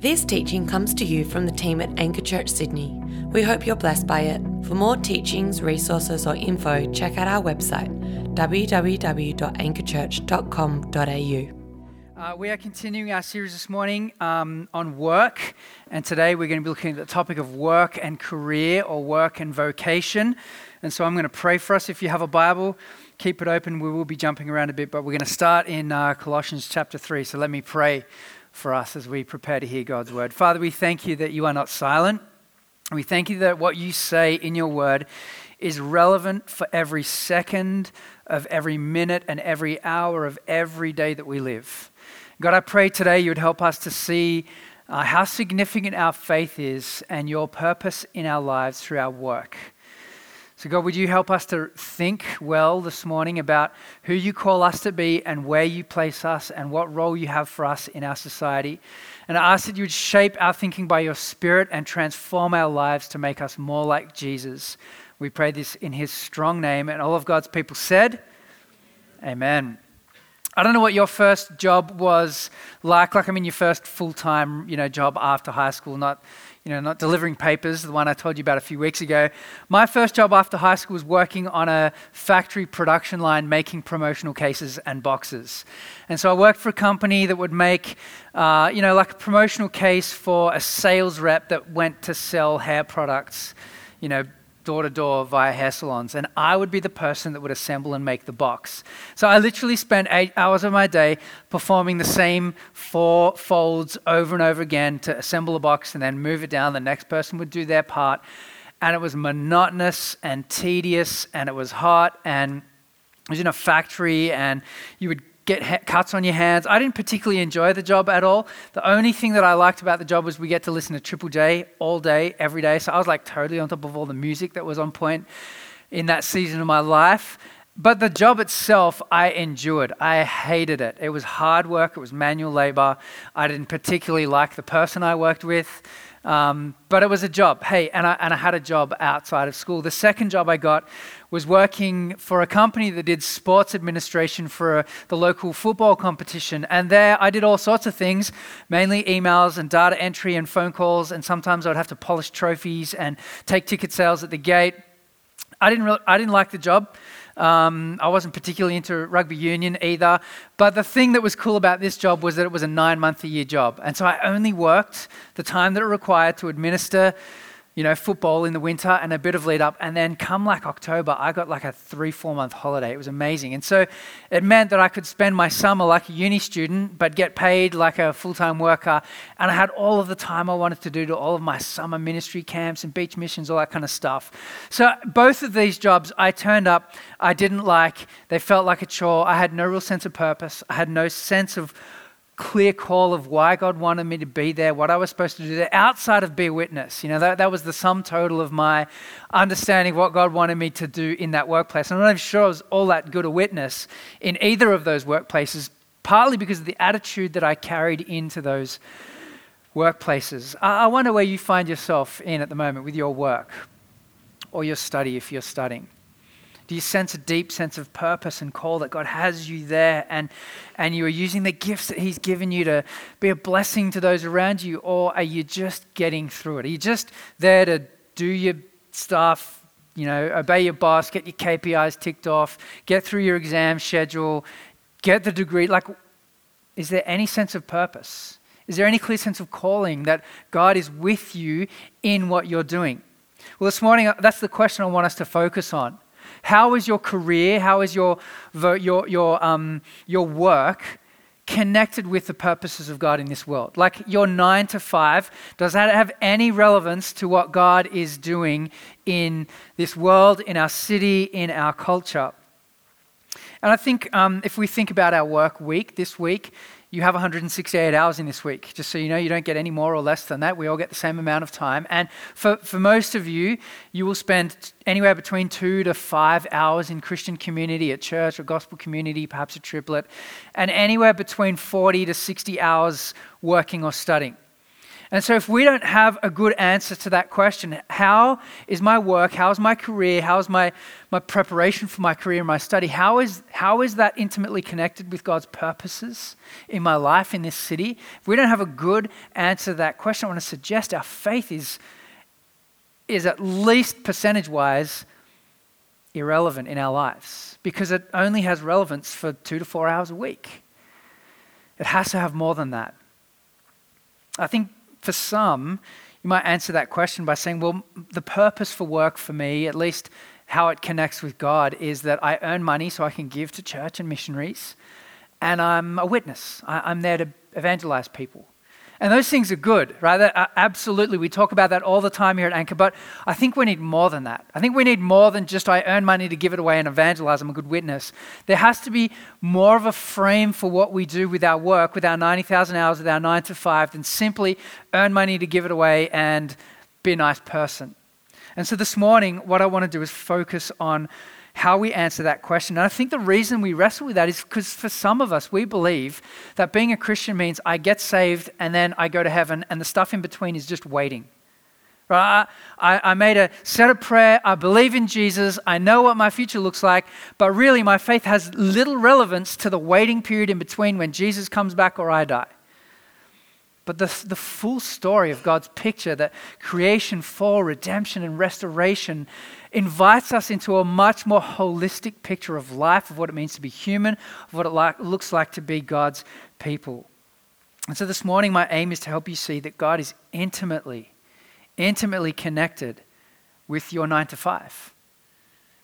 This teaching comes to you from the team at Anchor Church Sydney. We hope you're blessed by it. For more teachings, resources, or info, check out our website www.anchorchurch.com.au. Uh, we are continuing our series this morning um, on work, and today we're going to be looking at the topic of work and career or work and vocation. And so I'm going to pray for us. If you have a Bible, keep it open. We will be jumping around a bit, but we're going to start in uh, Colossians chapter 3. So let me pray for us as we prepare to hear God's word. Father, we thank you that you are not silent. We thank you that what you say in your word is relevant for every second of every minute and every hour of every day that we live. God, I pray today you would help us to see uh, how significant our faith is and your purpose in our lives through our work. So, God, would you help us to think well this morning about who you call us to be and where you place us and what role you have for us in our society? And I ask that you would shape our thinking by your Spirit and transform our lives to make us more like Jesus. We pray this in his strong name. And all of God's people said, Amen. I don't know what your first job was like. Like, I mean, your first full time, you know, job after high school, not you know, not delivering papers, the one I told you about a few weeks ago. My first job after high school was working on a factory production line making promotional cases and boxes. And so I worked for a company that would make, uh, you know, like a promotional case for a sales rep that went to sell hair products, you know, door to door via hair salons, and I would be the person that would assemble and make the box. So I literally spent eight hours of my day performing the same four folds over and over again to assemble a box and then move it down. The next person would do their part. And it was monotonous and tedious, and it was hot, and it was in a factory, and you would get ha- cuts on your hands. I didn't particularly enjoy the job at all. The only thing that I liked about the job was we get to listen to Triple J all day, every day. So I was like totally on top of all the music that was on point in that season of my life. But the job itself, I endured. I hated it. It was hard work, it was manual labor. I didn't particularly like the person I worked with. Um, but it was a job. Hey, and I, and I had a job outside of school. The second job I got was working for a company that did sports administration for a, the local football competition. And there I did all sorts of things, mainly emails and data entry and phone calls. And sometimes I'd have to polish trophies and take ticket sales at the gate. I didn't, I didn't like the job. Um, I wasn't particularly into rugby union either. But the thing that was cool about this job was that it was a nine month a year job. And so I only worked the time that it required to administer you know, football in the winter and a bit of lead up. And then come like October, I got like a three, four month holiday. It was amazing. And so it meant that I could spend my summer like a uni student, but get paid like a full time worker. And I had all of the time I wanted to do to all of my summer ministry camps and beach missions, all that kind of stuff. So both of these jobs I turned up, I didn't like. They felt like a chore. I had no real sense of purpose. I had no sense of clear call of why God wanted me to be there, what I was supposed to do there, outside of be a witness. You know, that, that was the sum total of my understanding what God wanted me to do in that workplace. I'm not even sure I was all that good a witness in either of those workplaces, partly because of the attitude that I carried into those workplaces. I, I wonder where you find yourself in at the moment with your work or your study if you're studying. Do you sense a deep sense of purpose and call that God has you there and, and you are using the gifts that He's given you to be a blessing to those around you? Or are you just getting through it? Are you just there to do your stuff, you know, obey your boss, get your KPIs ticked off, get through your exam schedule, get the degree? Like, is there any sense of purpose? Is there any clear sense of calling that God is with you in what you're doing? Well, this morning, uh, that's the question I want us to focus on. How is your career, how is your, your, your, um, your work connected with the purposes of God in this world? Like your nine to five, does that have any relevance to what God is doing in this world, in our city, in our culture? And I think um, if we think about our work week this week, you have 168 hours in this week. Just so you know, you don't get any more or less than that. We all get the same amount of time. And for, for most of you, you will spend anywhere between two to five hours in Christian community, at church or gospel community, perhaps a triplet, and anywhere between 40 to 60 hours working or studying. And so, if we don't have a good answer to that question, how is my work, how is my career, how is my, my preparation for my career and my study, how is, how is that intimately connected with God's purposes in my life in this city? If we don't have a good answer to that question, I want to suggest our faith is, is at least percentage wise irrelevant in our lives because it only has relevance for two to four hours a week. It has to have more than that. I think for some, you might answer that question by saying, well, the purpose for work for me, at least how it connects with God, is that I earn money so I can give to church and missionaries, and I'm a witness. I, am there to evangelize people. And those things are good, right? Uh, absolutely. We talk about that all the time here at Anchor, but I think we need more than that. I think we need more than just I earn money to give it away and evangelize. I'm a good witness. There has to be more of a frame for what we do with our work, with our 90,000 hours, with our nine to five, than simply earn money to give it away and be a nice person. And so this morning, what I want to do is focus on how we answer that question. And I think the reason we wrestle with that is because for some of us, we believe that being a Christian means I get saved and then I go to heaven, and the stuff in between is just waiting. Right? I, I made a set of prayer. I believe in Jesus. I know what my future looks like. But really, my faith has little relevance to the waiting period in between when Jesus comes back or I die. But the, the full story of God's picture that creation, fall, redemption, and restoration invites us into a much more holistic picture of life, of what it means to be human, of what it like, looks like to be God's people. And so this morning, my aim is to help you see that God is intimately, intimately connected with your nine to five,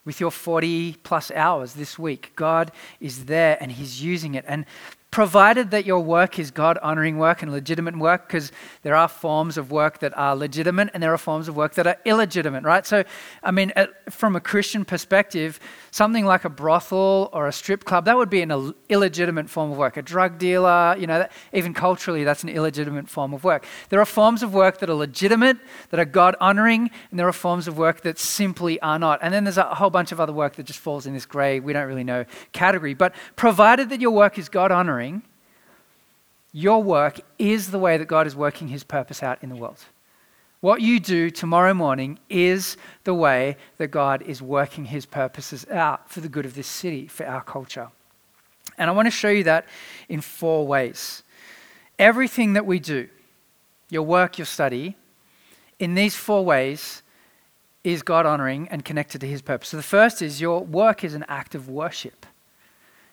with your 40 plus hours this week. God is there and He's using it. And provided that your work is God honoring work and legitimate work, because there are forms of work that are legitimate and there are forms of work that are illegitimate, right? So, I mean, uh, from a Christian perspective, something like a brothel or a strip club, that would be an illegitimate form of work. A drug dealer, you know, that, even culturally, that's an illegitimate form of work. There are forms of work that are legitimate, that are God honoring, and there are forms of work that simply are not. And then there's a whole bunch of other work that just falls in this gray, we don't really know category. But provided that your work is God honoring, your work is the way that God is working his purpose out in the world. What you do tomorrow morning is the way that God is working his purposes out for the good of this city, for our culture. And I want to show you that in four ways. Everything that we do, your work, your study, in these four ways is God honoring and connected to his purpose. So the first is your work is an act of worship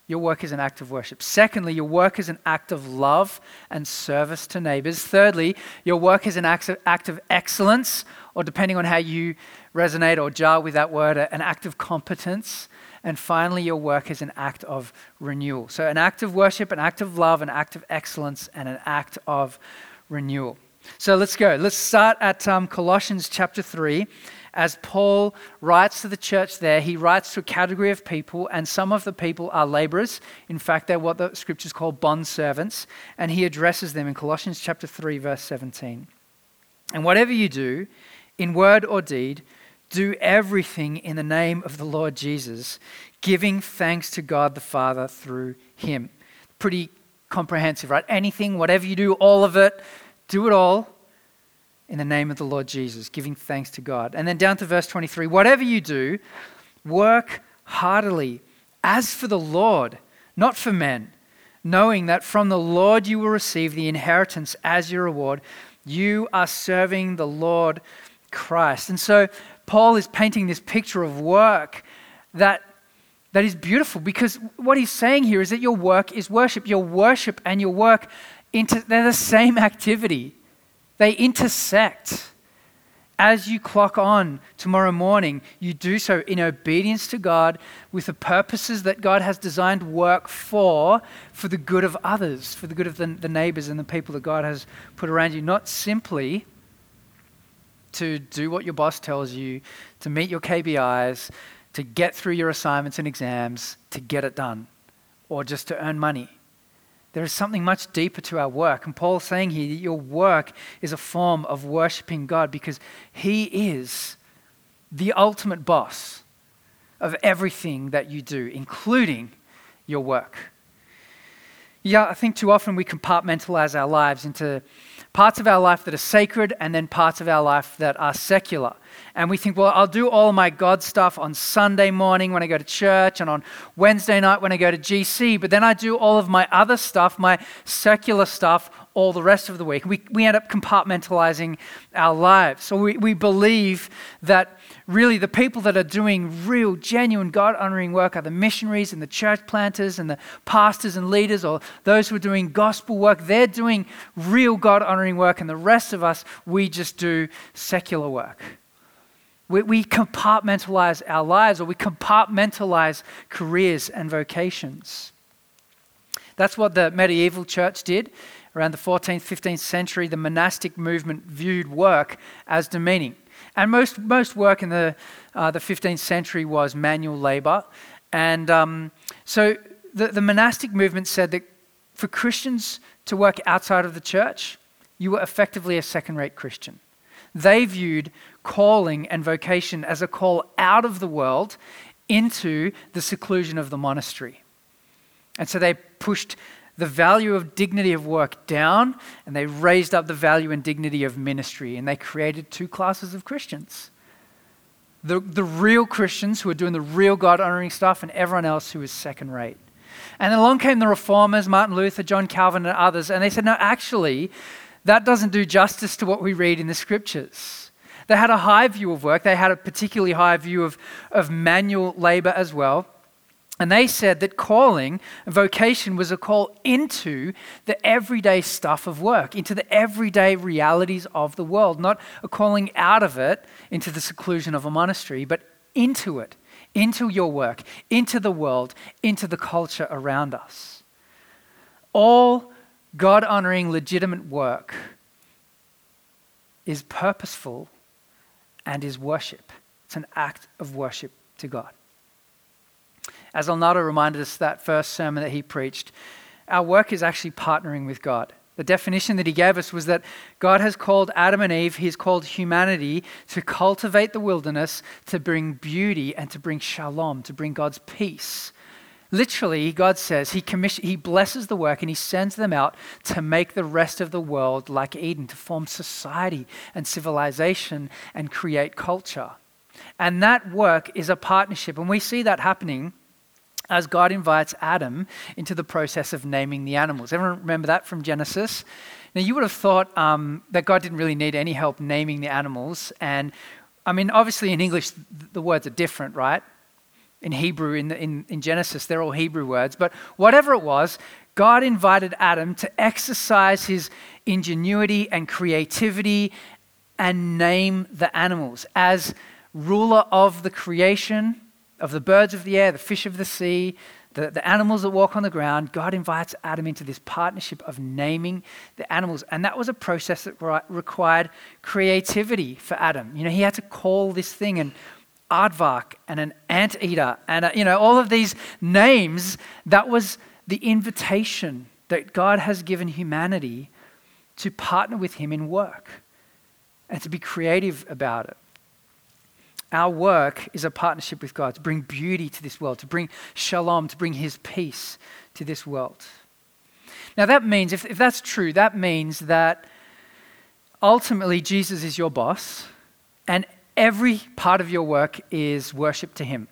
your work is an act of worship. Secondly, your work is an act of love and service to neighbors. Thirdly, your work is an act of, act of excellence, or depending on how you resonate or jar with that word, an act of competence. And finally, your work is an act of renewal. So, an act of worship, an act of love, an act of excellence, and an act of renewal. So, let's go. Let's start at um, Colossians chapter 3 as Paul writes to the church there, he writes to a category of people, and some of the people are laborers. In fact, they're what the scriptures call bond servants, and he addresses them in Colossians chapter 3, verse 17. And whatever you do, in word or deed, do everything in the name of the Lord Jesus, giving thanks to God the Father through him. Pretty comprehensive, right? Anything, whatever you do, all of it, do it all in the name of the Lord Jesus, giving thanks to God. And then down to verse 23 whatever you do, work heartily as for the Lord, not for men, knowing that from the Lord you will receive the inheritance as your reward. You are serving the Lord Christ. And so Paul is painting this picture of work that that is beautiful because what he's saying here is that your work is worship. Your worship and your work, inter- they're the same activity. They intersect. As you clock on tomorrow morning, you do so in obedience to God with the purposes that God has designed work for, for the good of others, for the good of the, the neighbors and the people that God has put around you, not simply to do what your boss tells you, to meet your KPIs, to get through your assignments and exams, to get it done, or just to earn money. There is something much deeper to our work. And Paul's saying here that your work is a form of worshiping God because He is the ultimate boss of everything that you do, including your work. Yeah, I think too often we compartmentalize our lives into parts of our life that are sacred, and then parts of our life that are secular. And we think, well, I'll do all my God stuff on Sunday morning when I go to church and on Wednesday night when I go to GC, but then I do all of my other stuff, my secular stuff, all the rest of the week. We, we end up compartmentalizing our lives. So we, we believe that really the people that are doing real, genuine, God honoring work are the missionaries and the church planters and the pastors and leaders or those who are doing gospel work. They're doing real God honoring work, and the rest of us, we just do secular work. We, we compartmentalize our lives or we compartmentalize careers and vocations. That's what the medieval church did. Around the 14th, 15th century, the monastic movement viewed work as demeaning. And most, most work in the, uh, the 15th century was manual labor. And um, so the, the monastic movement said that for Christians to work outside of the church, you were effectively a second rate Christian. They viewed calling and vocation as a call out of the world into the seclusion of the monastery. And so they pushed the value of dignity of work down and they raised up the value and dignity of ministry. And they created two classes of Christians the, the real Christians who are doing the real God honoring stuff, and everyone else who is second rate. And then along came the reformers, Martin Luther, John Calvin, and others, and they said, no, actually, that doesn't do justice to what we read in the scriptures. They had a high view of work, they had a particularly high view of, of manual labor as well. And they said that calling, vocation, was a call into the everyday stuff of work, into the everyday realities of the world, not a calling out of it into the seclusion of a monastery, but into it, into your work, into the world, into the culture around us. All God honoring, legitimate work is purposeful and is worship. It's an act of worship to God. As Alnado reminded us that first sermon that he preached, our work is actually partnering with God. The definition that he gave us was that God has called Adam and Eve, he's called humanity to cultivate the wilderness, to bring beauty and to bring shalom, to bring God's peace Literally, God says he, commission, he blesses the work and he sends them out to make the rest of the world like Eden, to form society and civilization and create culture. And that work is a partnership. And we see that happening as God invites Adam into the process of naming the animals. Everyone remember that from Genesis? Now, you would have thought um, that God didn't really need any help naming the animals. And I mean, obviously, in English, the words are different, right? in Hebrew, in, the, in, in Genesis. They're all Hebrew words. But whatever it was, God invited Adam to exercise his ingenuity and creativity and name the animals as ruler of the creation, of the birds of the air, the fish of the sea, the, the animals that walk on the ground. God invites Adam into this partnership of naming the animals. And that was a process that required creativity for Adam. You know, he had to call this thing an aardvark and an anteater and, a, you know, all of these names, that was the invitation that God has given humanity to partner with Him in work and to be creative about it. Our work is a partnership with God to bring beauty to this world, to bring shalom, to bring His peace to this world. Now, that means, if, if that's true, that means that ultimately Jesus is your boss and every part of your work is worship to Him.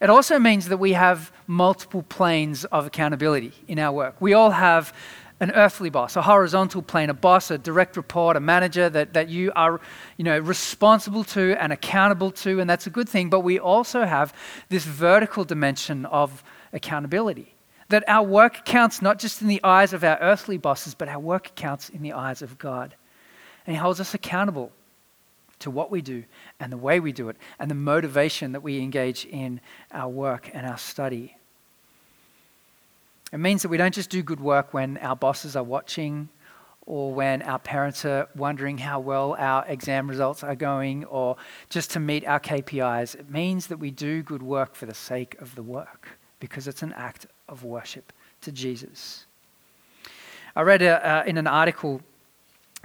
It also means that we have multiple planes of accountability in our work. We all have an earthly boss, a horizontal plane, a boss, a direct report, a manager that, that you are you know, responsible to and accountable to, and that's a good thing. But we also have this vertical dimension of accountability. That our work counts not just in the eyes of our earthly bosses, but our work counts in the eyes of God. And He holds us accountable to what we do and the way we do it and the motivation that we engage in our work and our study. It means that we don't just do good work when our bosses are watching or when our parents are wondering how well our exam results are going or just to meet our KPIs. It means that we do good work for the sake of the work because it's an act of worship to Jesus. I read a, uh, in an article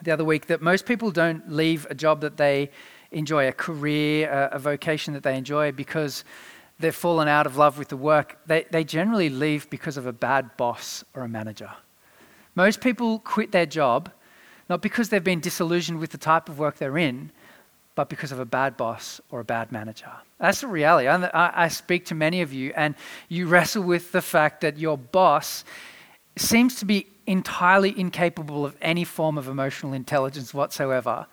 the other week that most people don't leave a job that they enjoy, a career, a, a vocation that they enjoy, because they've fallen out of love with the work. They, they generally leave because of a bad boss or a manager. Most people quit their job not because they've been disillusioned with the type of work they're in, but because of a bad boss or a bad manager. That's the reality. I, I speak to many of you, and you wrestle with the fact that your boss seems to be entirely incapable of any form of emotional intelligence whatsoever.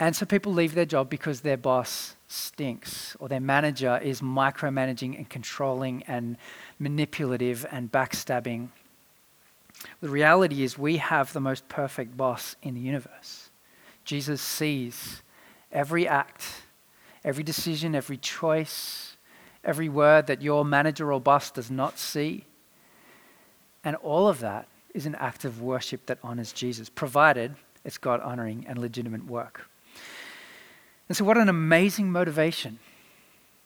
And so people leave their job because their boss stinks or their manager is micromanaging and controlling and manipulative and backstabbing. The reality is, we have the most perfect boss in the universe. Jesus sees every act, every decision, every choice, every word that your manager or boss does not see. And all of that is an act of worship that honors Jesus, provided it's God honoring and legitimate work. And so, what an amazing motivation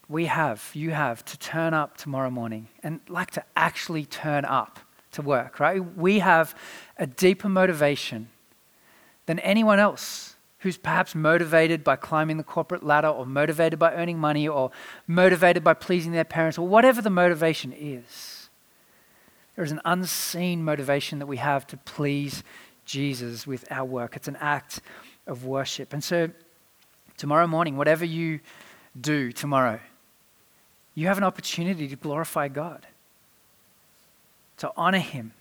we have, you have, to turn up tomorrow morning and like to actually turn up to work, right? We have a deeper motivation than anyone else who's perhaps motivated by climbing the corporate ladder or motivated by earning money or motivated by pleasing their parents or whatever the motivation is. There is an unseen motivation that we have to please Jesus with our work. It's an act of worship. And so, tomorrow morning, whatever you do tomorrow, you have an opportunity to glorify God, to honor Him.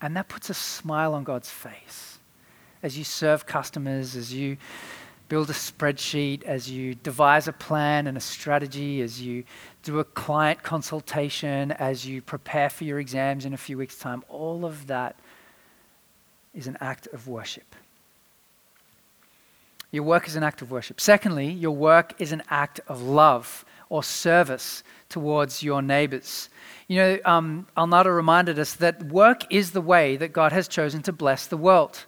And that puts a smile on God's face as you serve customers, as you build a spreadsheet, as you devise a plan and a strategy, as you do a client consultation, as you prepare for your exams in a few weeks' time, all of that is an act of worship. Your work is an act of worship. Secondly, your work is an act of love or service towards your neighbors. You know, um, Alnada reminded us that work is the way that God has chosen to bless the world.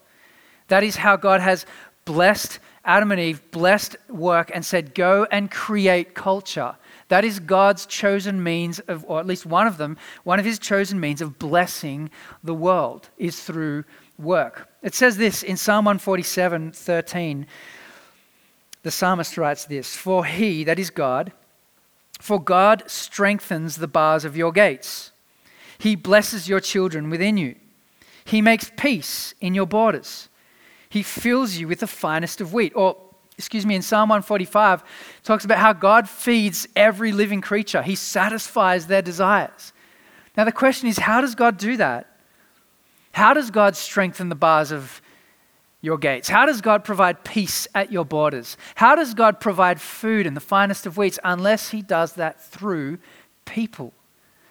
That is how God has blessed Adam and Eve, blessed work, and said, Go and create culture. That is God's chosen means of, or at least one of them, one of his chosen means of blessing the world is through work. It says this in Psalm 147 13. The psalmist writes this For he, that is God, for God strengthens the bars of your gates. He blesses your children within you. He makes peace in your borders. He fills you with the finest of wheat. Or, excuse me, in Psalm 145, talks about how God feeds every living creature, He satisfies their desires. Now, the question is, how does God do that? How does God strengthen the bars of your gates? How does God provide peace at your borders? How does God provide food and the finest of wheats unless He does that through people?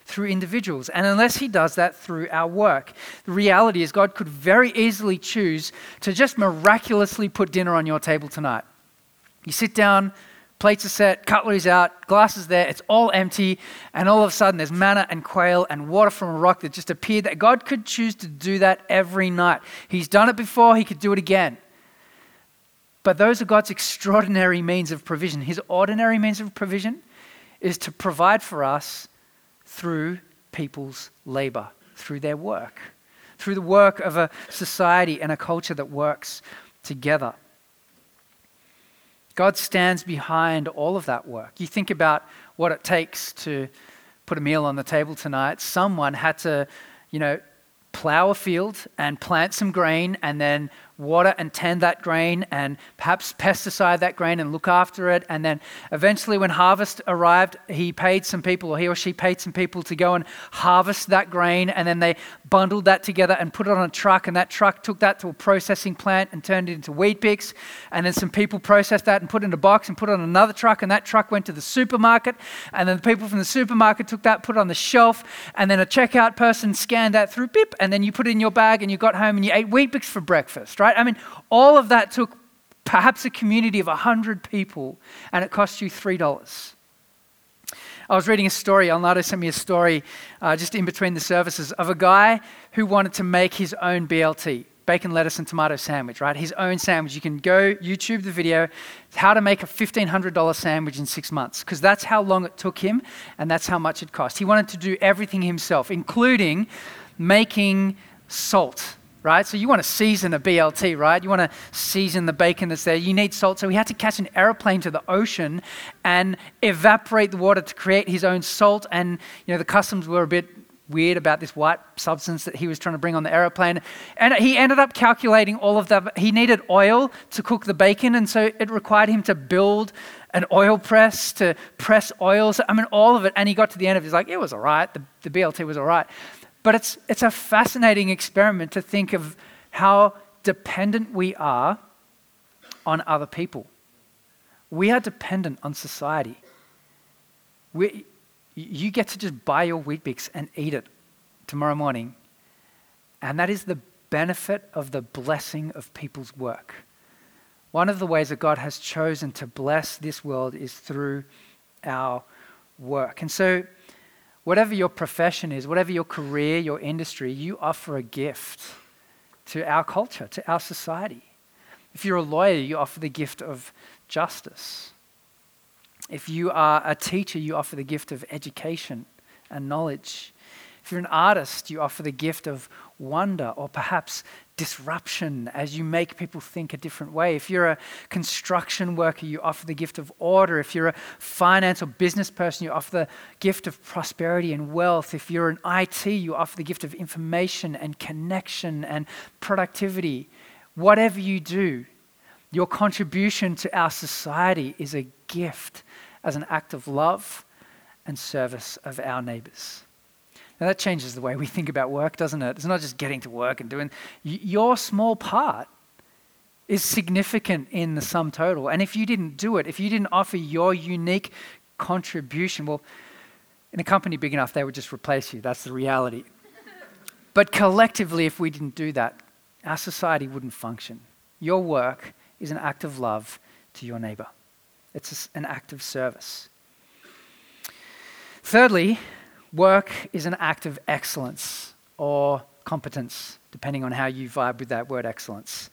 through individuals. And unless He does that through our work, the reality is God could very easily choose to just miraculously put dinner on your table tonight. You sit down, plates are set, cutlery's out, glasses there, it's all empty, and all of a sudden there's manna and quail and water from a rock that just appeared. That God could choose to do that every night. He's done it before, He could do it again. But those are God's extraordinary means of provision. His ordinary means of provision is to provide for us through people's labor, through their work, through the work of a society and a culture that works together. God stands behind all of that work. You think about what it takes to put a meal on the table tonight. Someone had to, you know, plow a field and plant some grain and then water and tend that grain and perhaps pesticide that grain and look after it. And then eventually, when harvest arrived, he paid some people, or he or she paid some people to go and harvest that grain. And then they bundled that together and put it on a truck. And that truck took that to a processing plant and turned it into Weet-Bix. And then some people processed that and put it in a box and put it on another truck. And that truck went to the supermarket. And then the people from the supermarket took that, put it on the shelf. And then a checkout person scanned that through, beep. And then you put it in your bag and you got home and you ate Weet-Bix for breakfast, right? Right? I mean, all of that took perhaps a community of 100 people, and it cost you $3. I was reading a story, Alnado sent me a story uh, just in between the services of a guy who wanted to make his own BLT, bacon, lettuce, and tomato sandwich, right? His own sandwich. You can go YouTube the video, how to make a $1,500 sandwich in six months, because that's how long it took him and that's how much it cost. He wanted to do everything himself, including making salt right? So you want to season a BLT, right? You want to season the bacon that's there. You need salt. So he had to catch an aeroplane to the ocean and evaporate the water to create his own salt. And, you know, the customs were a bit weird about this white substance that he was trying to bring on the aeroplane. And he ended up calculating all of that. He needed oil to cook the bacon, and so it required him to build an oil press to press oils. I mean, all of it. And he got to the end of it, he's like, it was all right. The, the BLT was all right. But it's, it's a fascinating experiment to think of how dependent we are on other people. We are dependent on society. We, you get to just buy your Weet-Bix and eat it tomorrow morning. And that is the benefit of the blessing of people's work. One of the ways that God has chosen to bless this world is through our work. And so, whatever your profession is, whatever your career, your industry, you offer a gift to our culture, to our society. If you're a lawyer, you offer the gift of justice. If you are a teacher, you offer the gift of education and knowledge. If you're an artist, you offer the gift of wonder or perhaps disruption as you make people think a different way. If you're a construction worker, you offer the gift of order. If you're a finance or business person, you offer the gift of prosperity and wealth. If you're an IT, you offer the gift of information and connection and productivity. Whatever you do, your contribution to our society is a gift as an act of love and service of our neighbors. Now that changes the way we think about work, doesn't it? It's not just getting to work and doing your small part is significant in the sum total. And if you didn't do it, if you didn't offer your unique contribution, well, in a company big enough, they would just replace you. That's the reality. but collectively, if we didn't do that, our society wouldn't function. Your work is an act of love to your neighbor, it's an act of service. Thirdly, work is an act of excellence or competence, depending on how you vibe with that word excellence.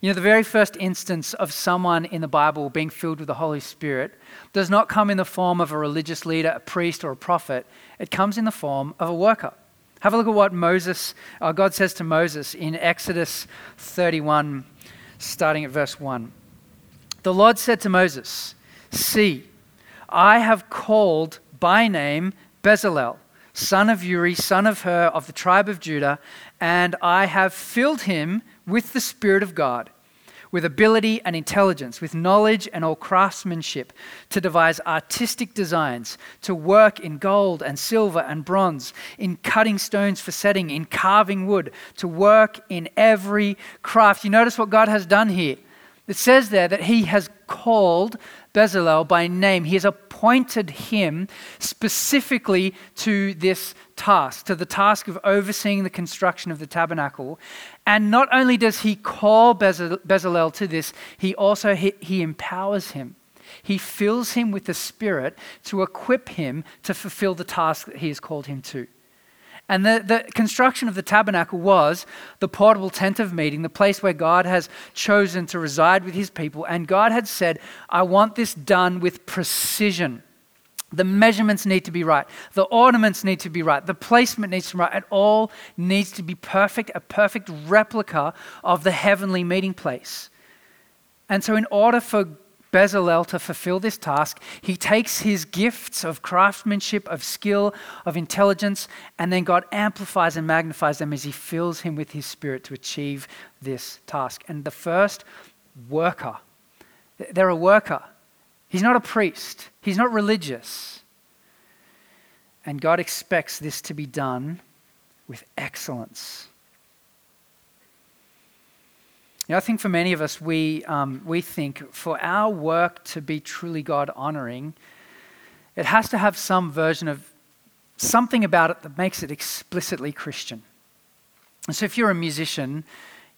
You know, the very first instance of someone in the Bible being filled with the Holy Spirit does not come in the form of a religious leader, a priest, or a prophet. It comes in the form of a worker. Have a look at what Moses, uh, God says to Moses in Exodus 31, starting at verse 1. The Lord said to Moses, See, I have called by name Bezalel, son of Uri, son of Hur, of the tribe of Judah, and I have filled him with the Spirit of God with ability and intelligence, with knowledge and all craftsmanship, to devise artistic designs, to work in gold and silver and bronze, in cutting stones for setting, in carving wood, to work in every craft. You notice what God has done here. It says there that He has called Bezalel by name. He has appointed him specifically to this task, to the task of overseeing the construction of the tabernacle. And not only does he call Bezalel to this, he also he, he empowers him. He fills him with the Spirit to equip him to fulfill the task that he has called him to. And the, the construction of the tabernacle was the portable tent of meeting, the place where God has chosen to reside with his people. And God had said, I want this done with precision. The measurements need to be right. The ornaments need to be right. The placement needs to be right. It all needs to be perfect, a perfect replica of the heavenly meeting place. And so, in order for Bezalel to fulfill this task, he takes his gifts of craftsmanship, of skill, of intelligence, and then God amplifies and magnifies them as he fills him with his spirit to achieve this task. And the first worker, they're a worker. He's not a priest, he's not religious. And God expects this to be done with excellence. Know, I think for many of us, we, um, we think for our work to be truly God honoring, it has to have some version of something about it that makes it explicitly Christian. And so if you're a musician,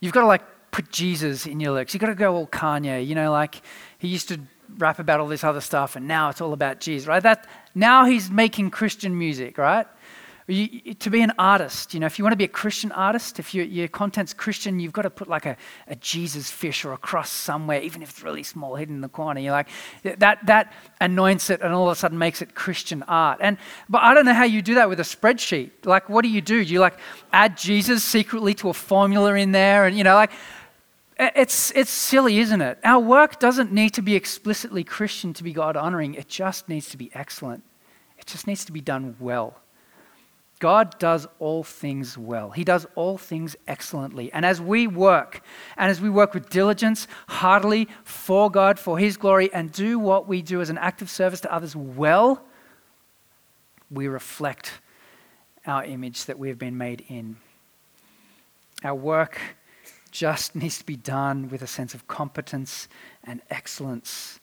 you've got to like put Jesus in your lyrics. You've got to go all Kanye, you know, like he used to rap about all this other stuff and now it's all about Jesus, right? That, now he's making Christian music, right? You, to be an artist, you know, if you want to be a Christian artist, if your, your content's Christian, you've got to put like a, a Jesus fish or a cross somewhere, even if it's really small, hidden in the corner. You're like, that, that anoints it and all of a sudden makes it Christian art. And, but I don't know how you do that with a spreadsheet. Like, what do you do? Do you like add Jesus secretly to a formula in there? And, you know, like, it's, it's silly, isn't it? Our work doesn't need to be explicitly Christian to be God honoring, it just needs to be excellent. It just needs to be done well. God does all things well. He does all things excellently. And as we work, and as we work with diligence, heartily, for God, for His glory, and do what we do as an act of service to others well, we reflect our image that we have been made in. Our work just needs to be done with a sense of competence and excellence.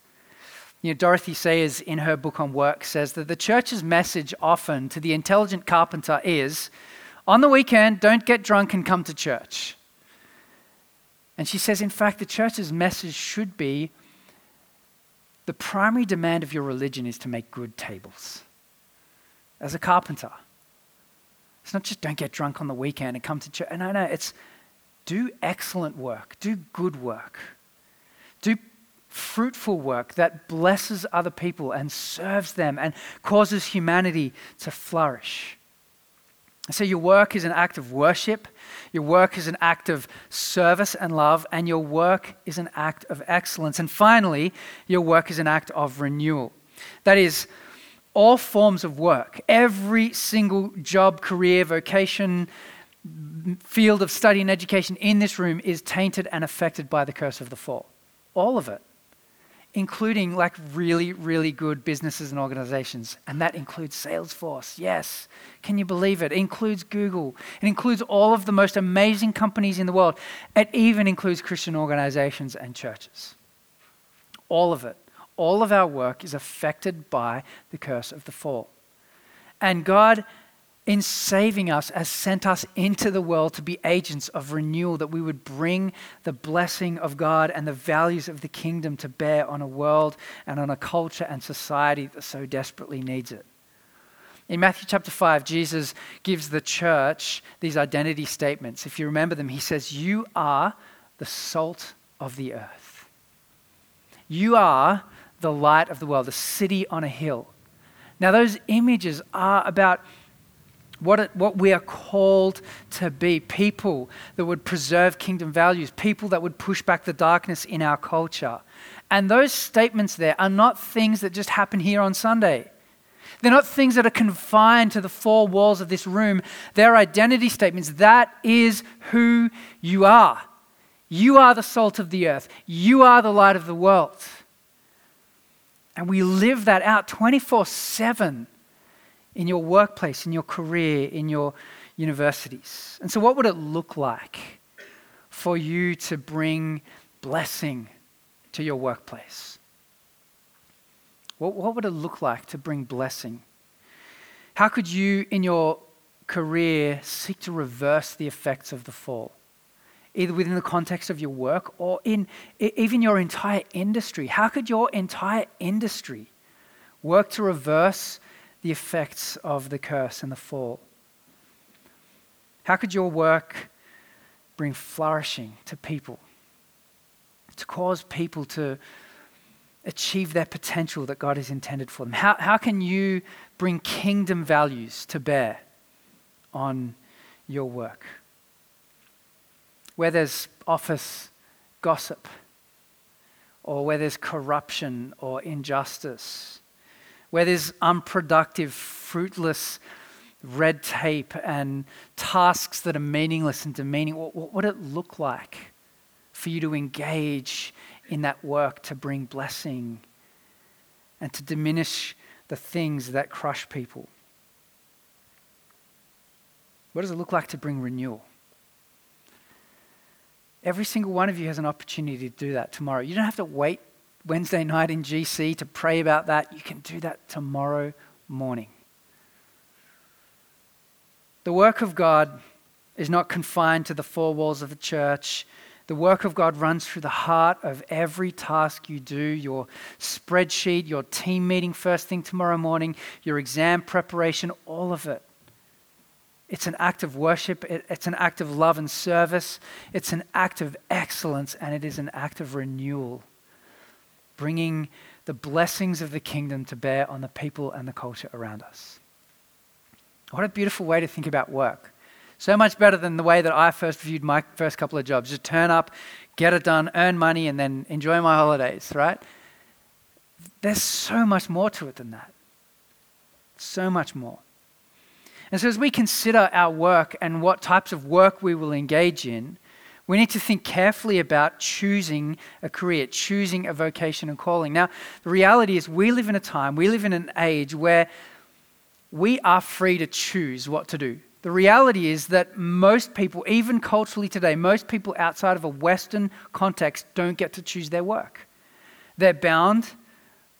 You know, Dorothy Sayers, in her book on work, says that the church's message often to the intelligent carpenter is on the weekend, don't get drunk and come to church. And she says, in fact, the church's message should be the primary demand of your religion is to make good tables. As a carpenter, it's not just don't get drunk on the weekend and come to church. No, no, it's do excellent work, do good work, do fruitful work that blesses other people and serves them and causes humanity to flourish. So, your work is an act of worship, your work is an act of service and love, and your work is an act of excellence. And finally, your work is an act of renewal. That is, all forms of work, every single job, career, vocation, field of study and education in this room is tainted and affected by the curse of the fall. All of it including like really, really good businesses and organizations. And that includes Salesforce. Yes. Can you believe it? It includes Google. It includes all of the most amazing companies in the world. It even includes Christian organizations and churches. All of it. All of our work is affected by the curse of the fall. And God in saving us, has sent us into the world to be agents of renewal, that we would bring the blessing of God and the values of the kingdom to bear on a world and on a culture and society that so desperately needs it. In Matthew chapter 5, Jesus gives the church these identity statements. If you remember them, he says, You are the salt of the earth. You are the light of the world, a city on a hill. Now, those images are about what, it, what we are called to be people that would preserve kingdom values, people that would push back the darkness in our culture. And those statements there are not things that just happen here on Sunday. They're not things that are confined to the four walls of this room. They're identity statements. That is who you are. You are the salt of the earth, you are the light of the world. And we live that out 24 7 in your workplace, in your career, in your universities. And so, what would it look like for you to bring blessing to your workplace? What, what would it look like to bring blessing? How could you, in your career, seek to reverse the effects of the fall? Either within the context of your work or in even your entire industry. How could your entire industry work to reverse the effects of the curse and the fall? How could your work bring flourishing to people? To cause people to achieve their potential that God has intended for them? How, how can you bring kingdom values to bear on your work? Where there's office gossip, or where there's corruption or injustice, where there's unproductive, fruitless red tape and tasks that are meaningless and demeaning, what, what would it look like for you to engage in that work to bring blessing and to diminish the things that crush people? What does it look like to bring renewal? Every single one of you has an opportunity to do that tomorrow. You don't have to wait Wednesday night in GC to pray about that, you can do that tomorrow morning. The work of God is not confined to the four walls of the church. The work of God runs through the heart of every task you do your spreadsheet, your team meeting first thing tomorrow morning, your exam preparation, all of it. It's an act of worship, it's an act of love and service, it's an act of excellence, and it is an act of renewal bringing the blessings of the kingdom to bear on the people and the culture around us. What a beautiful way to think about work. So much better than the way that I first viewed my first couple of jobs. Just turn up, get it done, earn money, and then enjoy my holidays, right? There's so much more to it than that. So much more. And so, as we consider our work and what types of work we will engage in, we need to think carefully about choosing a career, choosing a vocation and calling. Now, the reality is, we live in a time, we live in an age where we are free to choose what to do. The reality is that most people, even culturally today, most people outside of a Western context don't get to choose their work. They're bound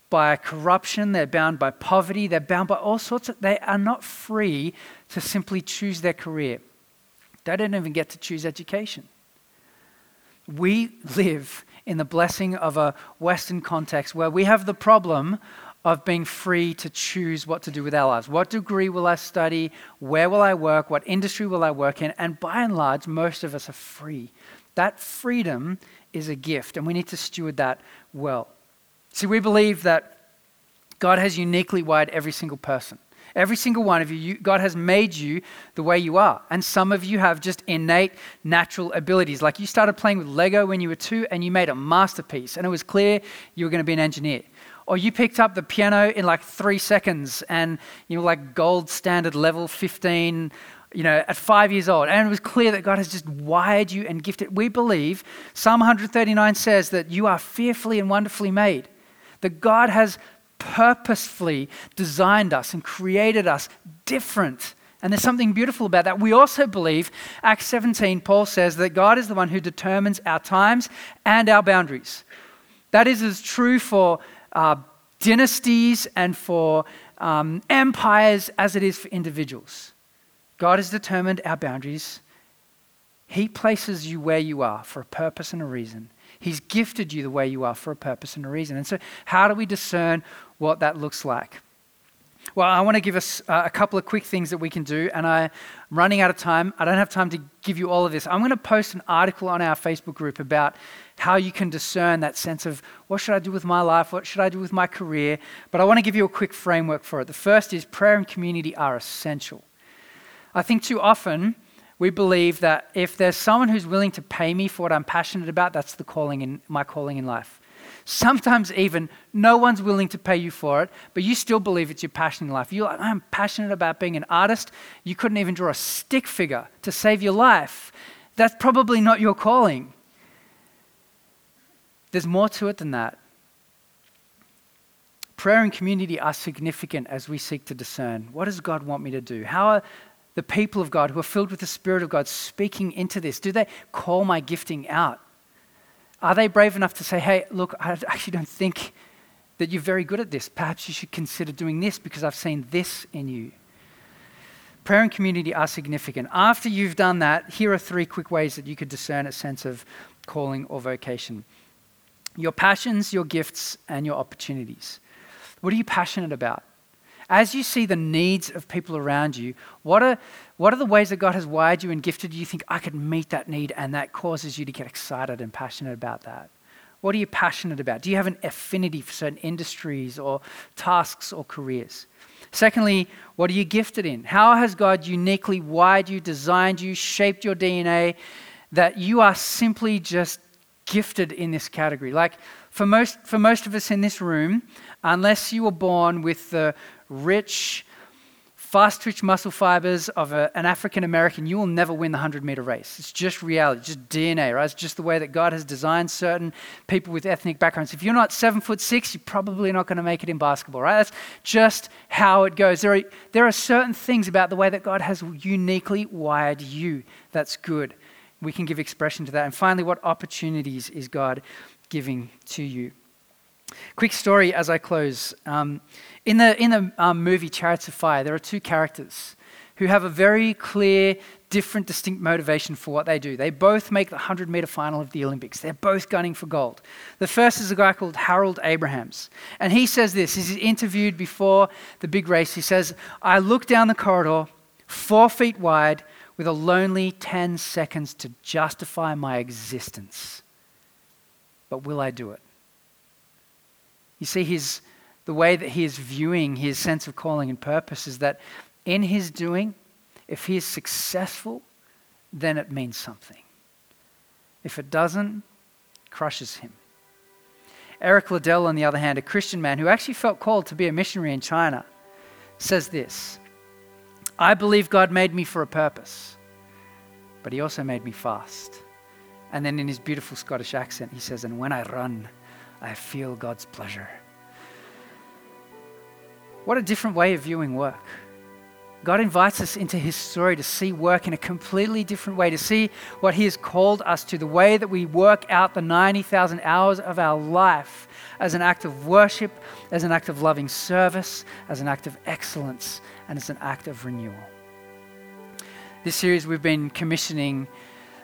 by corruption, they're bound by poverty, they're bound by all sorts of, they are not free to simply choose their career. They don't even get to choose education. We live in the blessing of a Western context where we have the problem of being free to choose what to do with our lives. What degree will I study? Where will I work? What industry will I work in? And by and large, most of us are free. That freedom is a gift, and we need to steward that well. See, we believe that God has uniquely wired every single person. Every single one of you, you, God has made you the way you are. And some of you have just innate natural abilities. Like you started playing with Lego when you were two and you made a masterpiece, and it was clear you were going to be an engineer. Or you picked up the piano in like three seconds and you were like gold standard level 15, you know, at five years old. And it was clear that God has just wired you and gifted. We believe Psalm 139 says that you are fearfully and wonderfully made, that God has purposefully designed us and created us different. And there's something beautiful about that. We also believe, Acts 17, Paul says that God is the one who determines our times and our boundaries. That is as true for uh, dynasties and for um, empires as it is for individuals. God has determined our boundaries. He places you where you are for a purpose and a reason. He's gifted you the way you are for a purpose and a reason. And so, how do we discern what that looks like. Well, I want to give us uh, a couple of quick things that we can do, and I'm running out of time. I don't have time to give you all of this. I'm going to post an article on our Facebook group about how you can discern that sense of what should I do with my life? What should I do with my career? But I want to give you a quick framework for it. The first is prayer and community are essential. I think too often we believe that if there's someone who's willing to pay me for what I'm passionate about, that's the calling in my calling in life. Sometimes even no one's willing to pay you for it, but you still believe it's your passion in life. You're like, I'm passionate about being an artist. You couldn't even draw a stick figure to save your life. That's probably not your calling. There's more to it than that. Prayer and community are significant as we seek to discern what does God want me to do? How are the people of God who are filled with the Spirit of God speaking into this? Do they call my gifting out? Are they brave enough to say, hey, look, I actually don't think that you're very good at this. Perhaps you should consider doing this because I've seen this in you. Prayer and community are significant. After you've done that, here are three quick ways that you could discern a sense of calling or vocation your passions, your gifts, and your opportunities. What are you passionate about? As you see the needs of people around you, what are, what are the ways that God has wired you and gifted you? You think, I could meet that need, and that causes you to get excited and passionate about that. What are you passionate about? Do you have an affinity for certain industries or tasks or careers? Secondly, what are you gifted in? How has God uniquely wired you, designed you, shaped your DNA that you are simply just gifted in this category? Like for most, for most of us in this room, unless you were born with the rich, fast twitch muscle fibers of a, an African American, you will never win the 100 meter race. It's just reality, just DNA, right? It's just the way that God has designed certain people with ethnic backgrounds. If you're not seven foot six, you're probably not going to make it in basketball, right? That's just how it goes. There are, there are certain things about the way that God has uniquely wired you that's good. We can give expression to that. And finally, what opportunities is God giving to you? Quick story as I close. Um, in the, in the um, movie Chariots of Fire, there are two characters who have a very clear, different, distinct motivation for what they do. They both make the 100 meter final of the Olympics. They're both gunning for gold. The first is a guy called Harold Abrahams. And he says this he's interviewed before the big race. He says, I look down the corridor, four feet wide, with a lonely 10 seconds to justify my existence. But will I do it? You see, his, the way that he is viewing his sense of calling and purpose is that in his doing, if he is successful, then it means something. If it doesn't, it crushes him. Eric Liddell, on the other hand, a Christian man who actually felt called to be a missionary in China, says this I believe God made me for a purpose, but He also made me fast. And then in his beautiful Scottish accent, he says, And when I run, I feel God's pleasure. What a different way of viewing work. God invites us into his story to see work in a completely different way, to see what he has called us to, the way that we work out the 90,000 hours of our life as an act of worship, as an act of loving service, as an act of excellence, and as an act of renewal. This series we've been commissioning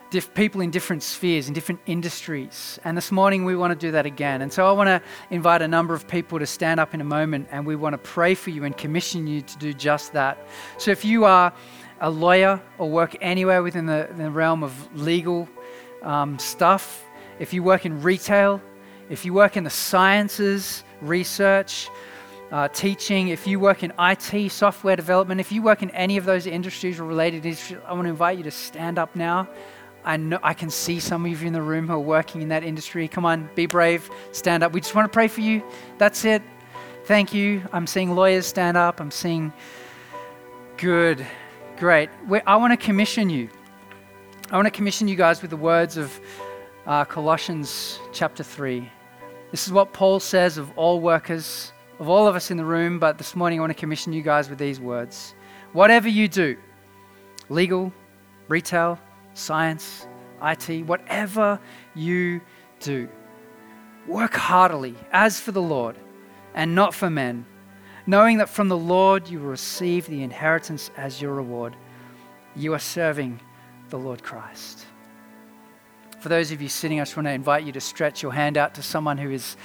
diff- people in different spheres, in different industries. And this morning we want to do that again. And so I want to invite a number of people to stand up in a moment and we want to pray for you and commission you to do just that. So if you are a lawyer or work anywhere within the, the realm of legal um, stuff, if you work in retail, if you work in the sciences, research, uh, teaching, if you work in IT, software development, if you work in any of those industries or related industries, I want to invite you to stand up now. I know I can see some of you in the room who are working in that industry. Come on, be brave, stand up. We just want to pray for you. That's it. Thank you. I'm seeing lawyers stand up. I'm seeing good, great. I want to commission you. I want to commission you guys with the words of uh, Colossians chapter 3. This is what Paul says of all workers, of all of us in the room, but this morning I want to commission you guys with these words. Whatever you do, legal, retail, science, IT, whatever you do. Work heartily as for the Lord and not for men, knowing that from the Lord you will receive the inheritance as your reward. You are serving the Lord Christ. For those of you sitting, I just want to invite you to stretch your hand out to someone who is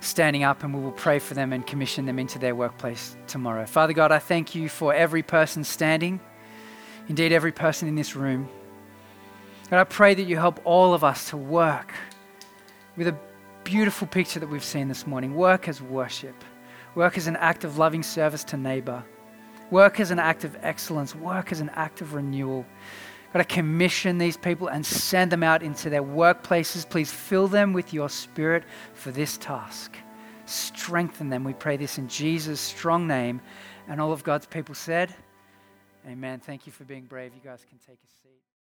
standing up and we will pray for them and commission them into their workplace tomorrow. Father God, I thank you for every person standing, indeed, every person in this room. God, I pray that you help all of us to work with a beautiful picture that we've seen this morning. Work as worship, work as an act of loving service to neighbor, work as an act of excellence, work as an act of renewal. God, I commission these people and send them out into their workplaces. Please fill them with your spirit for this task. Strengthen them. We pray this in Jesus' strong name. And all of God's people said, Amen. Thank you for being brave. You guys can take a seat.